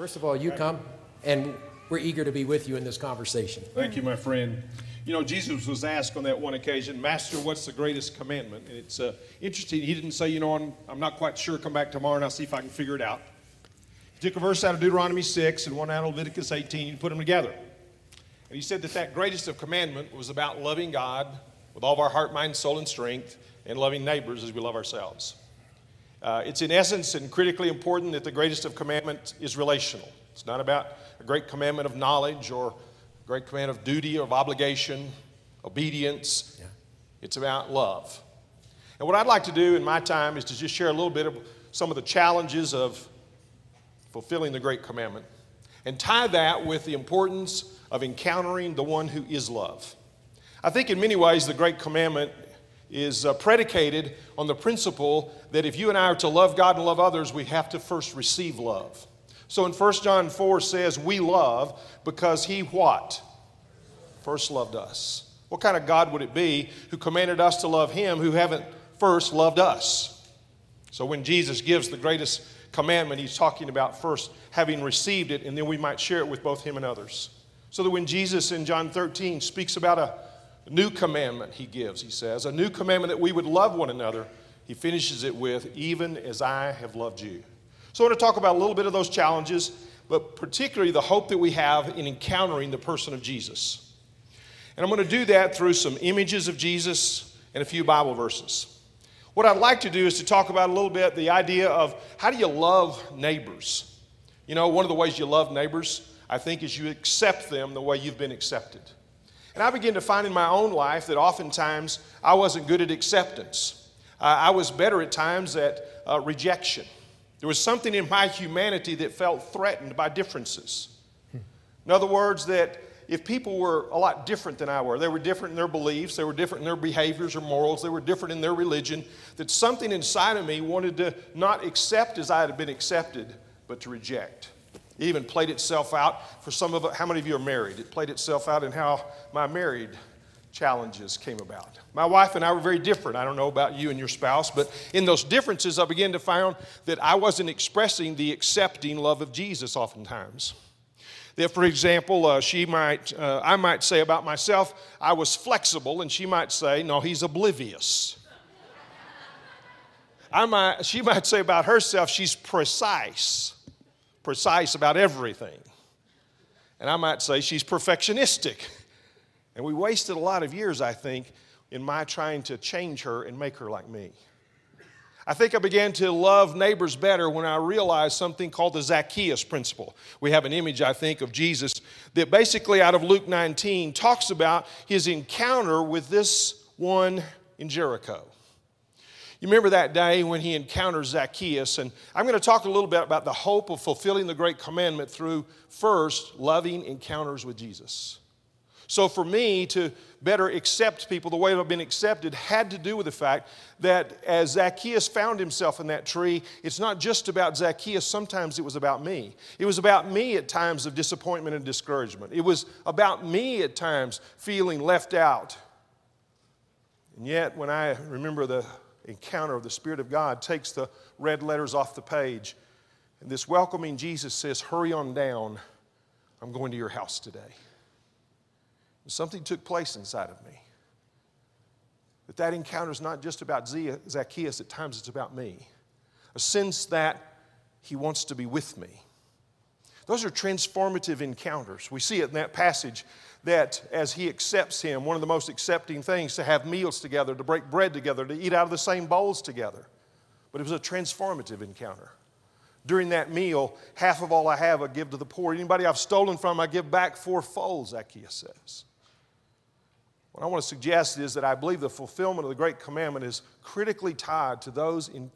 First of all, you come, and we're eager to be with you in this conversation. Thank you, my friend. You know, Jesus was asked on that one occasion, Master, what's the greatest commandment? And it's uh, interesting. He didn't say, you know, I'm, I'm not quite sure. Come back tomorrow and I'll see if I can figure it out. He took a verse out of Deuteronomy 6 and one out of Leviticus 18 and put them together. And he said that that greatest of commandment was about loving God with all of our heart, mind, soul, and strength, and loving neighbors as we love ourselves. Uh, it's in essence and critically important that the greatest of commandments is relational. It's not about a great commandment of knowledge or a great command of duty or of obligation, obedience. Yeah. It's about love. And what I'd like to do in my time is to just share a little bit of some of the challenges of fulfilling the great commandment and tie that with the importance of encountering the one who is love. I think in many ways the great commandment is uh, predicated on the principle that if you and I are to love God and love others, we have to first receive love. So in 1 John 4 says, We love because he what? First loved us. What kind of God would it be who commanded us to love him who haven't first loved us? So when Jesus gives the greatest commandment, he's talking about first having received it, and then we might share it with both him and others. So that when Jesus in John 13 speaks about a new commandment he gives, he says, a new commandment that we would love one another. He finishes it with, even as I have loved you. So I want to talk about a little bit of those challenges, but particularly the hope that we have in encountering the person of Jesus. And I'm going to do that through some images of Jesus and a few Bible verses. What I'd like to do is to talk about a little bit the idea of how do you love neighbors? You know, one of the ways you love neighbors, I think, is you accept them the way you've been accepted. And I began to find in my own life that oftentimes I wasn't good at acceptance. Uh, I was better at times at uh, rejection. There was something in my humanity that felt threatened by differences. In other words, that if people were a lot different than I were, they were different in their beliefs, they were different in their behaviors or morals, they were different in their religion, that something inside of me wanted to not accept as I had been accepted, but to reject. It even played itself out for some of how many of you are married? It played itself out in how my married challenges came about. My wife and I were very different. I don't know about you and your spouse, but in those differences, I began to find that I wasn't expressing the accepting love of Jesus oftentimes. That, for example, uh, she might, uh, I might say about myself, I was flexible, and she might say, no, he's oblivious. I might, she might say about herself, she's precise precise about everything. And I might say she's perfectionistic. And we wasted a lot of years, I think, in my trying to change her and make her like me. I think I began to love neighbors better when I realized something called the Zacchaeus principle. We have an image, I think, of Jesus that basically out of Luke 19 talks about his encounter with this one in Jericho. You remember that day when he encounters Zacchaeus, and I'm going to talk a little bit about the hope of fulfilling the great commandment through first loving encounters with Jesus. So, for me to better accept people the way I've been accepted had to do with the fact that as Zacchaeus found himself in that tree, it's not just about Zacchaeus, sometimes it was about me. It was about me at times of disappointment and discouragement. It was about me at times feeling left out. And yet, when I remember the encounter of the Spirit of God takes the red letters off the page. And this welcoming Jesus says, Hurry on down. I'm going to your house today. And something took place inside of me. But that encounter is not just about Zacchaeus, at times it's about me. A sense that he wants to be with me. Those are transformative encounters. We see it in that passage that as he accepts him, one of the most accepting things to have meals together, to break bread together, to eat out of the same bowls together. But it was a transformative encounter. During that meal, half of all I have I give to the poor. Anybody I've stolen from, I give back fourfold, Zacchaeus says. What I want to suggest is that I believe the fulfillment of the Great Commandment is critically tied to those in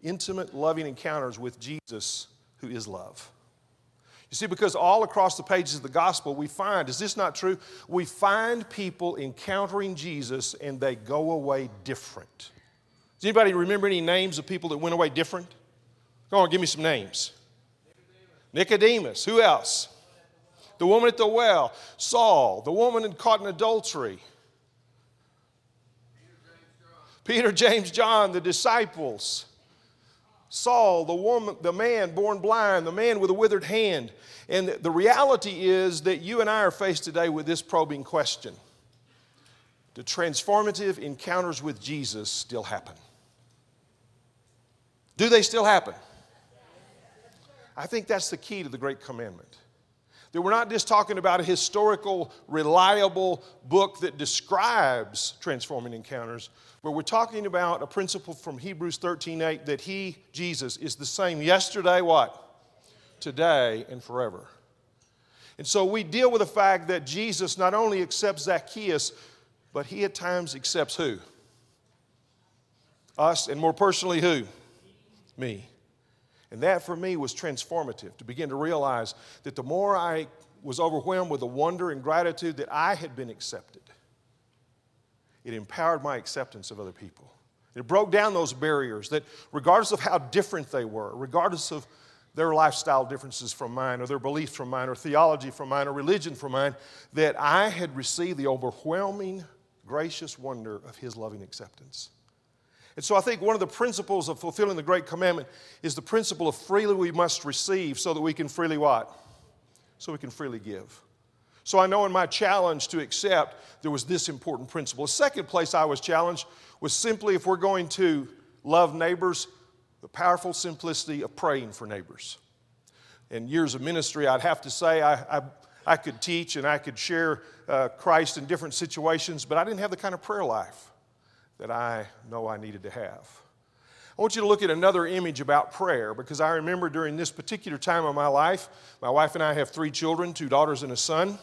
intimate, loving encounters with Jesus, who is love. You see, because all across the pages of the gospel, we find, is this not true? We find people encountering Jesus and they go away different. Does anybody remember any names of people that went away different? Go on, give me some names. Nicodemus. Nicodemus. Who else? The woman at the well. Saul. The woman caught in adultery. Peter, James, John, the disciples. Saul, the woman, the man born blind, the man with a withered hand. And the reality is that you and I are faced today with this probing question. Do transformative encounters with Jesus still happen? Do they still happen? I think that's the key to the Great Commandment. That we're not just talking about a historical, reliable book that describes transforming encounters, but we're talking about a principle from Hebrews 13:8 that He, Jesus, is the same yesterday, what? Today and forever. And so we deal with the fact that Jesus not only accepts Zacchaeus, but he at times accepts who? Us, and more personally, who? Me. And that for me was transformative to begin to realize that the more I was overwhelmed with the wonder and gratitude that I had been accepted, it empowered my acceptance of other people. It broke down those barriers that, regardless of how different they were, regardless of their lifestyle differences from mine, or their beliefs from mine, or theology from mine, or religion from mine, that I had received the overwhelming, gracious wonder of His loving acceptance. And so I think one of the principles of fulfilling the Great Commandment is the principle of freely we must receive so that we can freely what? So we can freely give. So I know in my challenge to accept, there was this important principle. The second place I was challenged was simply if we're going to love neighbors, the powerful simplicity of praying for neighbors. In years of ministry, I'd have to say I, I, I could teach and I could share uh, Christ in different situations, but I didn't have the kind of prayer life that I know I needed to have. I want you to look at another image about prayer because I remember during this particular time of my life, my wife and I have three children, two daughters and a son.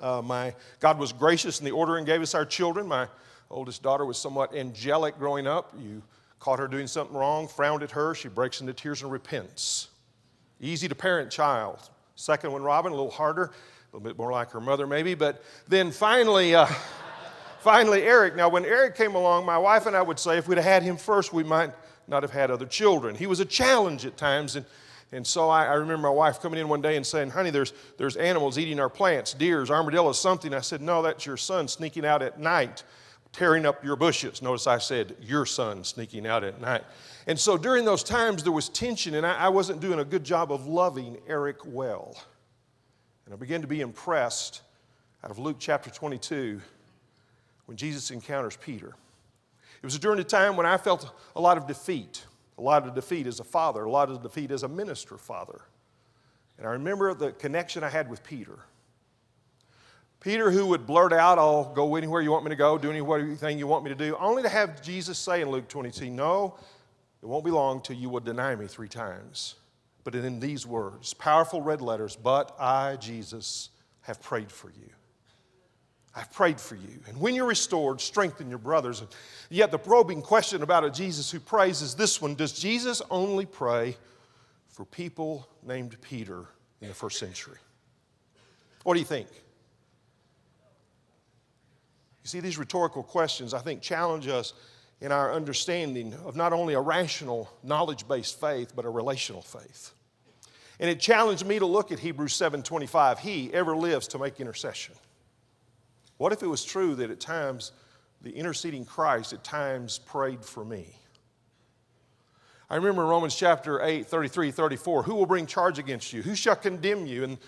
Uh, my, God was gracious in the order and gave us our children. My oldest daughter was somewhat angelic growing up. You caught her doing something wrong, frowned at her, she breaks into tears and repents. Easy to parent child. Second one, Robin, a little harder, a little bit more like her mother maybe, but then finally, uh, finally, Eric. Now, when Eric came along, my wife and I would say if we'd have had him first, we might not have had other children. He was a challenge at times, and, and so I, I remember my wife coming in one day and saying, Honey, there's, there's animals eating our plants, deers, armadillos, something. I said, No, that's your son sneaking out at night, tearing up your bushes. Notice I said, Your son sneaking out at night. And so during those times, there was tension, and I, I wasn't doing a good job of loving Eric well. And I began to be impressed out of Luke chapter 22 when Jesus encounters Peter. It was during a time when I felt a lot of defeat, a lot of defeat as a father, a lot of defeat as a minister father. And I remember the connection I had with Peter. Peter, who would blurt out, I'll go anywhere you want me to go, do anything you want me to do, only to have Jesus say in Luke 22, No, it won't be long till you will deny me three times. But in these words, powerful red letters, but I, Jesus, have prayed for you. I've prayed for you. And when you're restored, strengthen your brothers. And yet, the probing question about a Jesus who prays is this one Does Jesus only pray for people named Peter in the first century? What do you think? You see, these rhetorical questions, I think, challenge us in our understanding of not only a rational, knowledge based faith, but a relational faith. And it challenged me to look at Hebrews 7:25. He ever lives to make intercession. What if it was true that at times the interceding Christ at times prayed for me? I remember Romans chapter 8, 33, 34. Who will bring charge against you? Who shall condemn you? And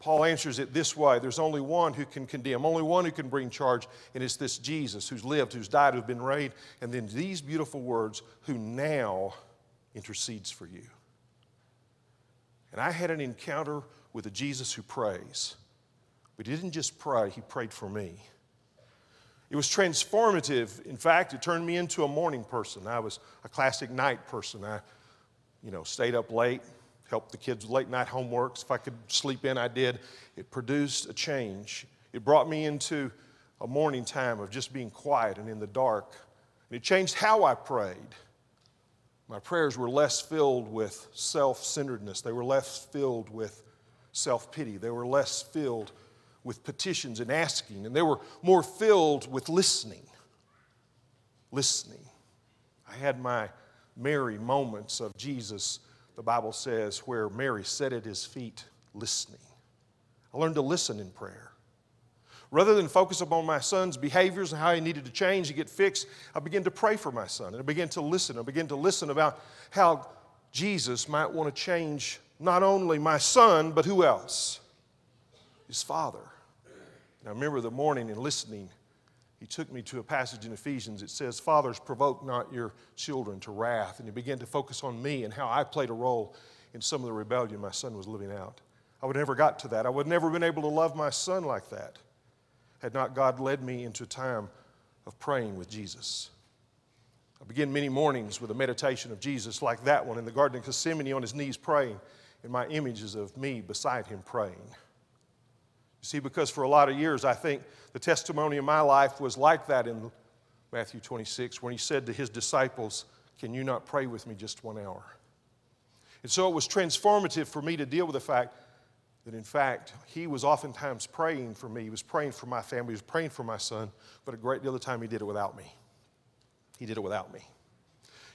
Paul answers it this way there's only one who can condemn, only one who can bring charge, and it's this Jesus who's lived, who's died, who's been raised. And then these beautiful words, who now intercedes for you. And I had an encounter with a Jesus who prays. But he didn't just pray, he prayed for me. It was transformative. In fact, it turned me into a morning person. I was a classic night person. I, you know, stayed up late, helped the kids with late night homeworks. If I could sleep in, I did. It produced a change. It brought me into a morning time of just being quiet and in the dark. And it changed how I prayed. My prayers were less filled with self centeredness, they were less filled with self pity, they were less filled with petitions and asking, and they were more filled with listening. Listening. I had my Mary moments of Jesus, the Bible says, where Mary sat at his feet listening. I learned to listen in prayer. Rather than focus upon my son's behaviors and how he needed to change and get fixed, I began to pray for my son. And I began to listen. I began to listen about how Jesus might want to change not only my son, but who else? His father. I remember the morning and listening, he took me to a passage in Ephesians. It says, Fathers, provoke not your children to wrath. And he began to focus on me and how I played a role in some of the rebellion my son was living out. I would never got to that. I would never been able to love my son like that had not God led me into a time of praying with Jesus. I begin many mornings with a meditation of Jesus like that one in the Garden of Gethsemane on his knees praying, and my images of me beside him praying. You see, because for a lot of years, I think the testimony of my life was like that in Matthew 26, when he said to his disciples, Can you not pray with me just one hour? And so it was transformative for me to deal with the fact that in fact he was oftentimes praying for me. He was praying for my family. He was praying for my son, but a great deal of the time he did it without me. He did it without me.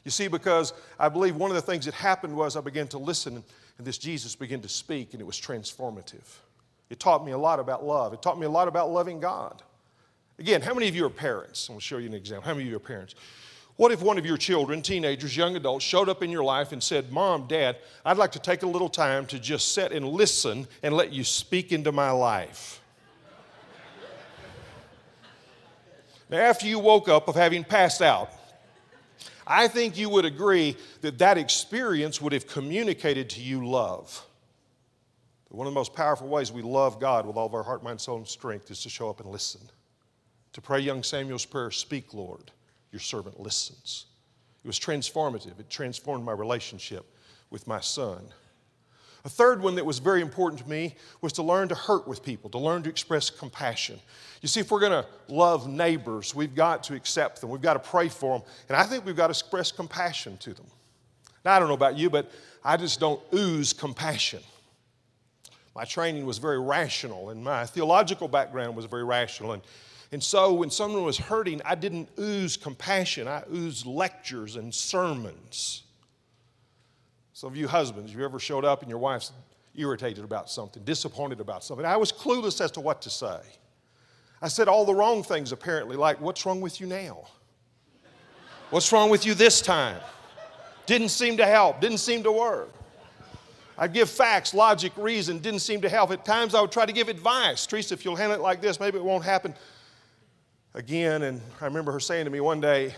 You see, because I believe one of the things that happened was I began to listen, and this Jesus began to speak, and it was transformative. It taught me a lot about love. It taught me a lot about loving God. Again, how many of you are parents? I'm going to show you an example. How many of you are parents? What if one of your children, teenagers, young adults, showed up in your life and said, Mom, Dad, I'd like to take a little time to just sit and listen and let you speak into my life? now, after you woke up of having passed out, I think you would agree that that experience would have communicated to you love. One of the most powerful ways we love God with all of our heart, mind, soul, and strength is to show up and listen. To pray young Samuel's prayer, Speak, Lord your servant listens. It was transformative. It transformed my relationship with my son. A third one that was very important to me was to learn to hurt with people, to learn to express compassion. You see, if we're going to love neighbors, we've got to accept them, we've got to pray for them, and I think we've got to express compassion to them. Now, I don't know about you, but I just don't ooze compassion. My training was very rational, and my theological background was very rational. And and so when someone was hurting, I didn't ooze compassion, I oozed lectures and sermons. Some of you husbands, you ever showed up and your wife's irritated about something, disappointed about something? I was clueless as to what to say. I said all the wrong things, apparently, like, What's wrong with you now? What's wrong with you this time? Didn't seem to help, didn't seem to work. I'd give facts, logic, reason, didn't seem to help. At times I would try to give advice. Teresa, if you'll handle it like this, maybe it won't happen again. And I remember her saying to me one day,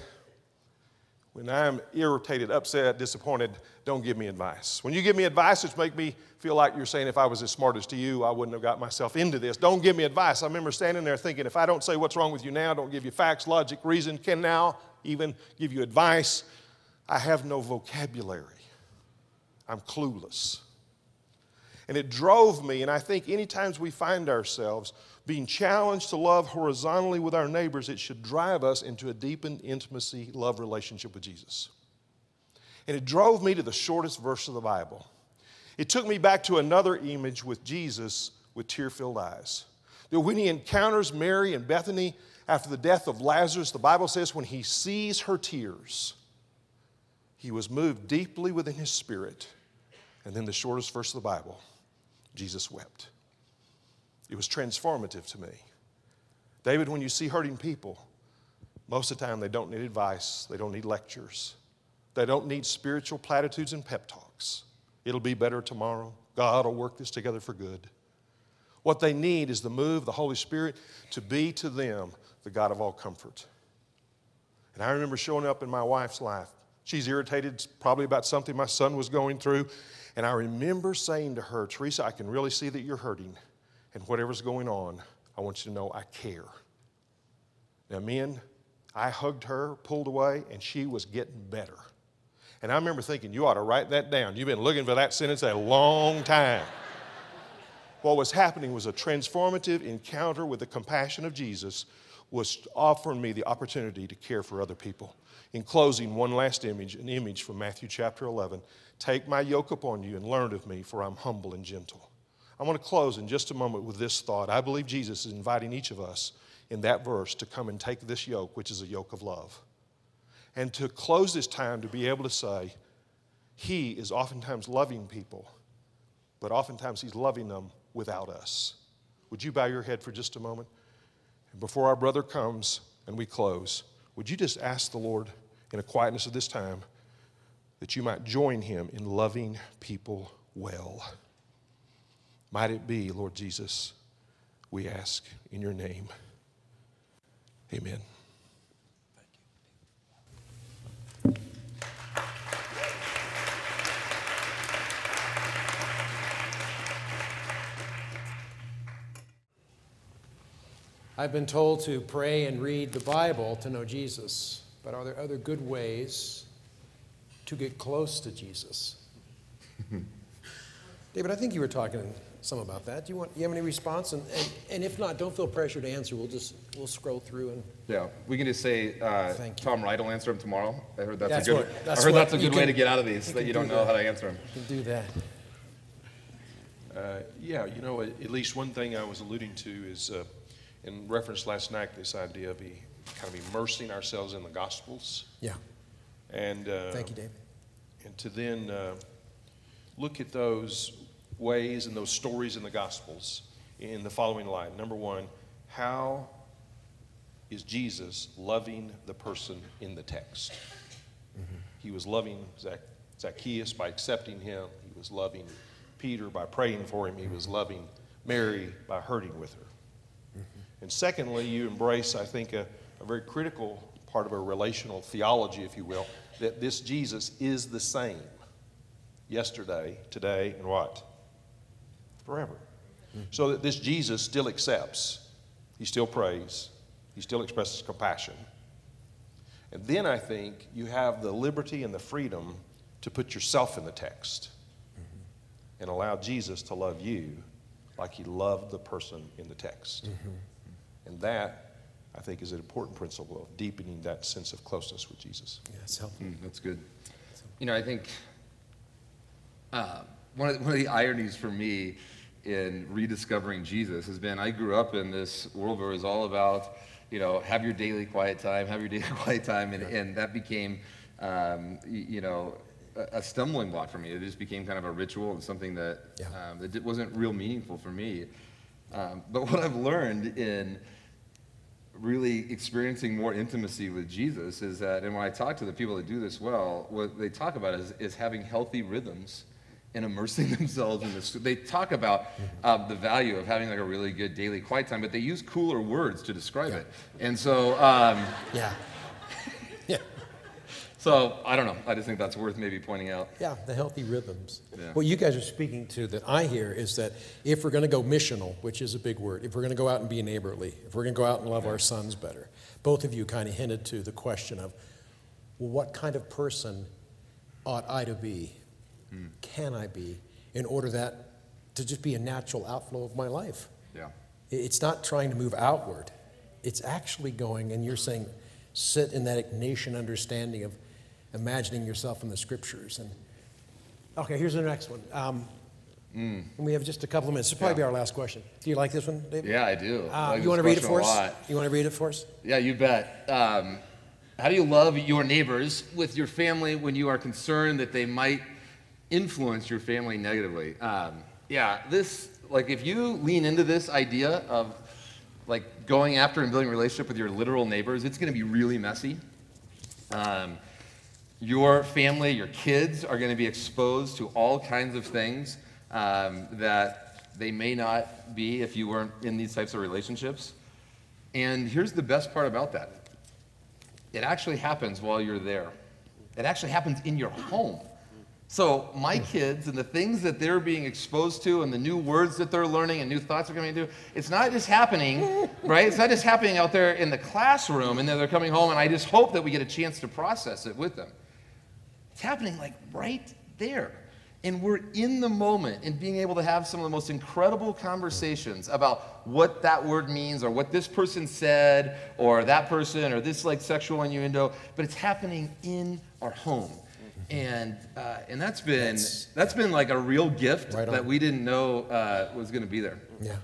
when I'm irritated, upset, disappointed, don't give me advice. When you give me advice, it's make me feel like you're saying if I was as smart as to you, I wouldn't have got myself into this. Don't give me advice. I remember standing there thinking, if I don't say what's wrong with you now, don't give you facts, logic, reason, can now even give you advice, I have no vocabulary. I'm clueless. And it drove me, and I think any times we find ourselves being challenged to love horizontally with our neighbors, it should drive us into a deepened intimacy, love relationship with Jesus. And it drove me to the shortest verse of the Bible. It took me back to another image with Jesus with tear filled eyes. That when he encounters Mary and Bethany after the death of Lazarus, the Bible says when he sees her tears, he was moved deeply within his spirit. And then the shortest verse of the Bible, Jesus wept. It was transformative to me. David, when you see hurting people, most of the time they don't need advice, they don't need lectures, they don't need spiritual platitudes and pep talks. It'll be better tomorrow. God will work this together for good. What they need is the move of the Holy Spirit to be to them the God of all comfort. And I remember showing up in my wife's life. She's irritated probably about something my son was going through. And I remember saying to her, Teresa, I can really see that you're hurting and whatever's going on, I want you to know I care. Now, men, I hugged her, pulled away, and she was getting better. And I remember thinking, you ought to write that down. You've been looking for that sentence a long time. what was happening was a transformative encounter with the compassion of Jesus was offering me the opportunity to care for other people. In closing, one last image, an image from Matthew chapter 11. Take my yoke upon you and learn of me, for I'm humble and gentle. I want to close in just a moment with this thought. I believe Jesus is inviting each of us in that verse to come and take this yoke, which is a yoke of love. And to close this time to be able to say, He is oftentimes loving people, but oftentimes He's loving them without us. Would you bow your head for just a moment? Before our brother comes and we close, would you just ask the Lord in the quietness of this time that you might join him in loving people well? Might it be, Lord Jesus, we ask in your name. Amen. I've been told to pray and read the Bible to know Jesus, but are there other good ways to get close to Jesus? David, I think you were talking some about that. Do you want? Do you have any response? And, and, and if not, don't feel pressure to answer. We'll just we'll scroll through and Yeah, we can just say uh, Thank you. Tom Wright will answer them tomorrow. I heard that's, That's a good. what- that's I heard what that's a good way can- to get out of these you that you do don't know that. how to answer them. you can do that. Uh, yeah, you know, at at least one thing I was alluding to is, uh, in reference last night, this idea of kind of immersing ourselves in the Gospels. Yeah. And, uh, Thank you, David. and to then uh, look at those ways and those stories in the Gospels in the following light. Number one, how is Jesus loving the person in the text? He was loving Zac- Zacchaeus by accepting him. He was loving Peter by praying for him. He was loving Mary by hurting with her. And secondly, you embrace, I think, a, a very critical part of a relational theology, if you will, that this Jesus is the same yesterday, today, and what? Forever. Hmm. So that this Jesus still accepts, he still prays, he still expresses compassion. And then I think you have the liberty and the freedom to put yourself in the text mm-hmm. and allow Jesus to love you like he loved the person in the text. Mm-hmm. And that, I think, is an important principle of deepening that sense of closeness with Jesus. Yeah, it's helpful. Mm, that's good. You know, I think uh, one, of, one of the ironies for me in rediscovering Jesus has been I grew up in this world where it was all about, you know, have your daily quiet time, have your daily quiet time, and, and that became, um, you know, a, a stumbling block for me. It just became kind of a ritual and something that, Yeah. um, that wasn't real meaningful for me. Um, but what I've learned in really experiencing more intimacy with Jesus is that, and when I talk to the people that do this well, what they talk about is, is having healthy rhythms and immersing themselves in this. They talk about uh, the value of having like a really good daily quiet time, but they use cooler words to describe it. And so, um, Yeah. Yeah. So I don't know. I just think that's worth maybe pointing out. Yeah, the healthy rhythms. Yeah. What you guys are speaking to that I hear is that if we're going to go missional, which is a big word, if we're going to go out and be neighborly, if we're going to go out and love our sons better, both of you kind of hinted to the question of, well, what kind of person ought I to be? Hmm. Can I be in order that to just be a natural outflow of my life? Yeah. It's not trying to move outward. It's actually going, and you're saying, sit in that Ignatian understanding of imagining yourself in the scriptures. And okay, here's the next one. Um, And we have just a couple of minutes. This will probably be our last question. Do you like this one, David? Yeah, I do. I Uh, like you want to read it for us? You want to read it for us? Yeah, you bet. Um, how do you love your neighbors with your family when you are concerned that they might influence your family negatively? Um, yeah, this, like, if you lean into this idea of, like, going after and building a relationship with your literal neighbors, it's going to be really messy. Um, your family, your kids are going to be exposed to all kinds of things um, that they may not be if you weren't in these types of relationships. And here's the best part about that it actually happens while you're there, it actually happens in your home. So, my kids and the things that they're being exposed to and the new words that they're learning and new thoughts they're coming into, it's not just happening, right? It's not just happening out there in the classroom and then they're coming home, and I just hope that we get a chance to process it with them. It's happening like right there. And we're in the moment and being able to have some of the most incredible conversations about what that word means or what this person said or that person or this like sexual innuendo, but it's happening in our home. And, uh, and that's been That's- that's been like a real gift Right that we didn't know uh, was going to be there. Yeah.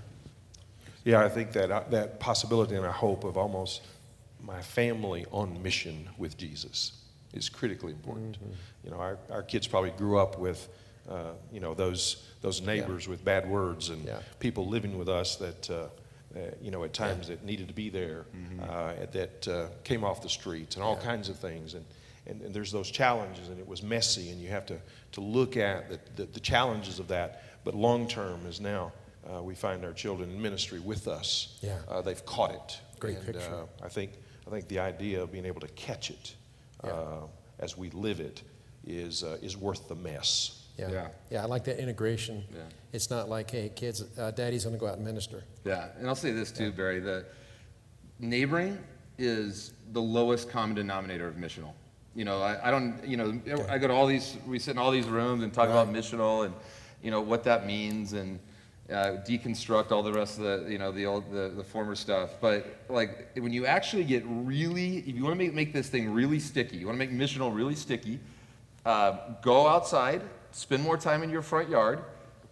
Yeah, I think that, uh, that possibility and I hope of almost my family on mission with Jesus is critically important. You know, our, our kids probably grew up with, uh, you know, those, those neighbors with bad words and Yeah. people living with us that uh, uh, you know, at times that needed to be there, uh, that uh, came off the streets, and all kinds of things. And, and, and there's those challenges, and it was messy, and you have to, to look at the, the, the challenges of that. But long term is now uh, we find our children in ministry with us. Yeah. Uh, they've caught it. Great and, picture. Uh, I think I think the idea of being able to catch it uh, as we live it is uh, is worth the mess. Yeah. Yeah. Yeah, I like that integration. Yeah. It's not like, hey, kids, uh, daddy's going to go out and minister. Yeah, and I'll say this too, Barry. The neighboring is the lowest common denominator of missional. You know, I, I don't. You know, I go to all these. We sit in all these rooms and talk about missional and you know what that means and uh, deconstruct all the rest of the you know the old the, the former stuff. But like when you actually get really, if you want to make make this thing really sticky, you want to make missional really sticky. Uh, go outside, spend more time in your front yard,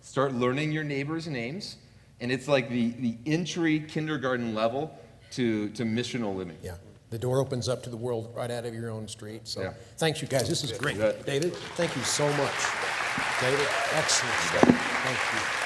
start learning your neighbors' names, and it's like the, the entry kindergarten level to, to missional living. Yeah. The door opens up to the world right out of your own street. So Yeah. thanks, you guys. This is great. David, thank you so much. David, excellent stuff. Thank you.